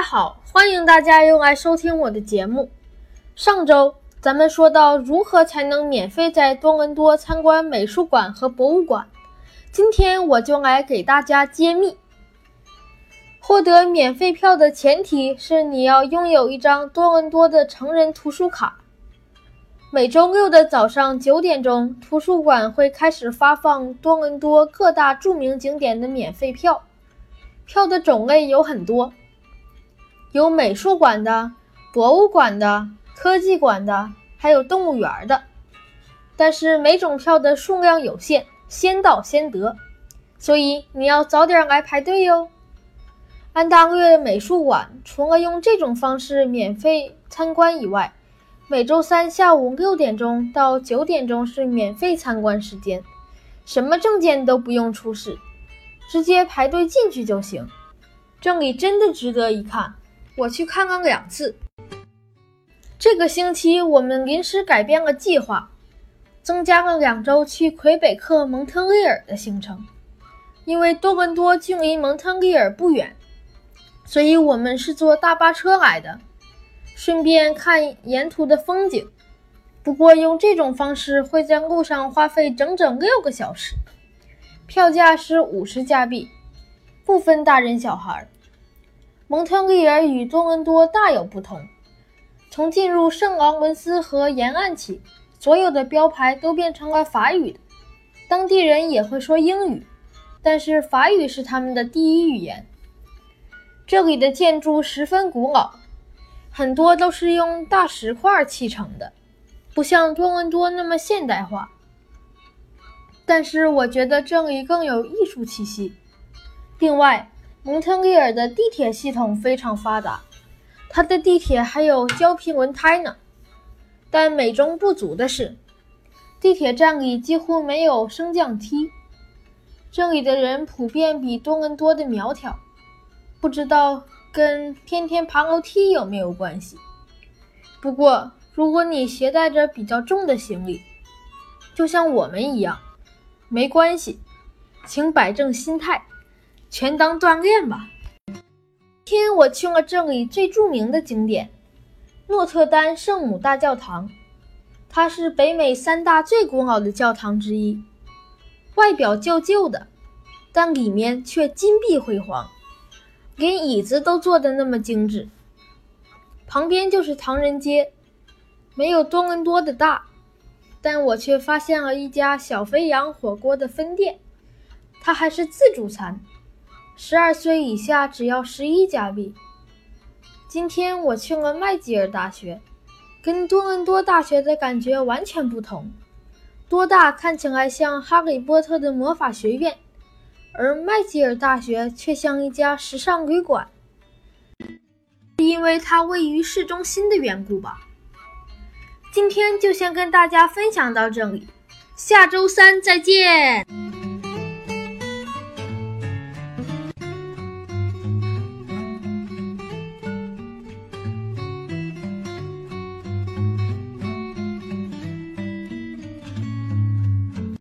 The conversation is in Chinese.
家好，欢迎大家又来收听我的节目。上周咱们说到如何才能免费在多伦多参观美术馆和博物馆，今天我就来给大家揭秘。获得免费票的前提是你要拥有一张多伦多的成人图书卡。每周六的早上九点钟，图书馆会开始发放多伦多各大著名景点的免费票。票的种类有很多，有美术馆的、博物馆的、科技馆的，还有动物园的。但是每种票的数量有限，先到先得，所以你要早点来排队哟。安大略美术馆除了用这种方式免费参观以外，每周三下午六点钟到九点钟是免费参观时间，什么证件都不用出示，直接排队进去就行。这里真的值得一看，我去看了两次。这个星期我们临时改变了计划，增加了两周去魁北克蒙特利尔的行程，因为多伦多距离蒙特利尔不远，所以我们是坐大巴车来的。顺便看沿途的风景，不过用这种方式会在路上花费整整六个小时。票价是五十加币，不分大人小孩。蒙特利尔与多伦多大有不同，从进入圣劳伦斯河沿岸起，所有的标牌都变成了法语的。当地人也会说英语，但是法语是他们的第一语言。这里的建筑十分古老。很多都是用大石块砌成的，不像多伦多那么现代化。但是我觉得这里更有艺术气息。另外，蒙特利尔的地铁系统非常发达，它的地铁还有胶皮轮胎呢。但美中不足的是，地铁站里几乎没有升降梯。这里的人普遍比多伦多的苗条，不知道。跟天天爬楼梯有没有关系？不过，如果你携带着比较重的行李，就像我们一样，没关系，请摆正心态，全当锻炼吧。天我去了这里最著名的景点——诺特丹圣母大教堂，它是北美三大最古老的教堂之一，外表旧旧的，但里面却金碧辉煌。连椅子都做的那么精致，旁边就是唐人街，没有多伦多的大，但我却发现了一家小肥羊火锅的分店，它还是自助餐，十二岁以下只要十一加币。今天我去了麦吉尔大学，跟多伦多大学的感觉完全不同，多大看起来像哈利波特的魔法学院。而麦吉尔大学却像一家时尚旅馆，是因为它位于市中心的缘故吧。今天就先跟大家分享到这里，下周三再见。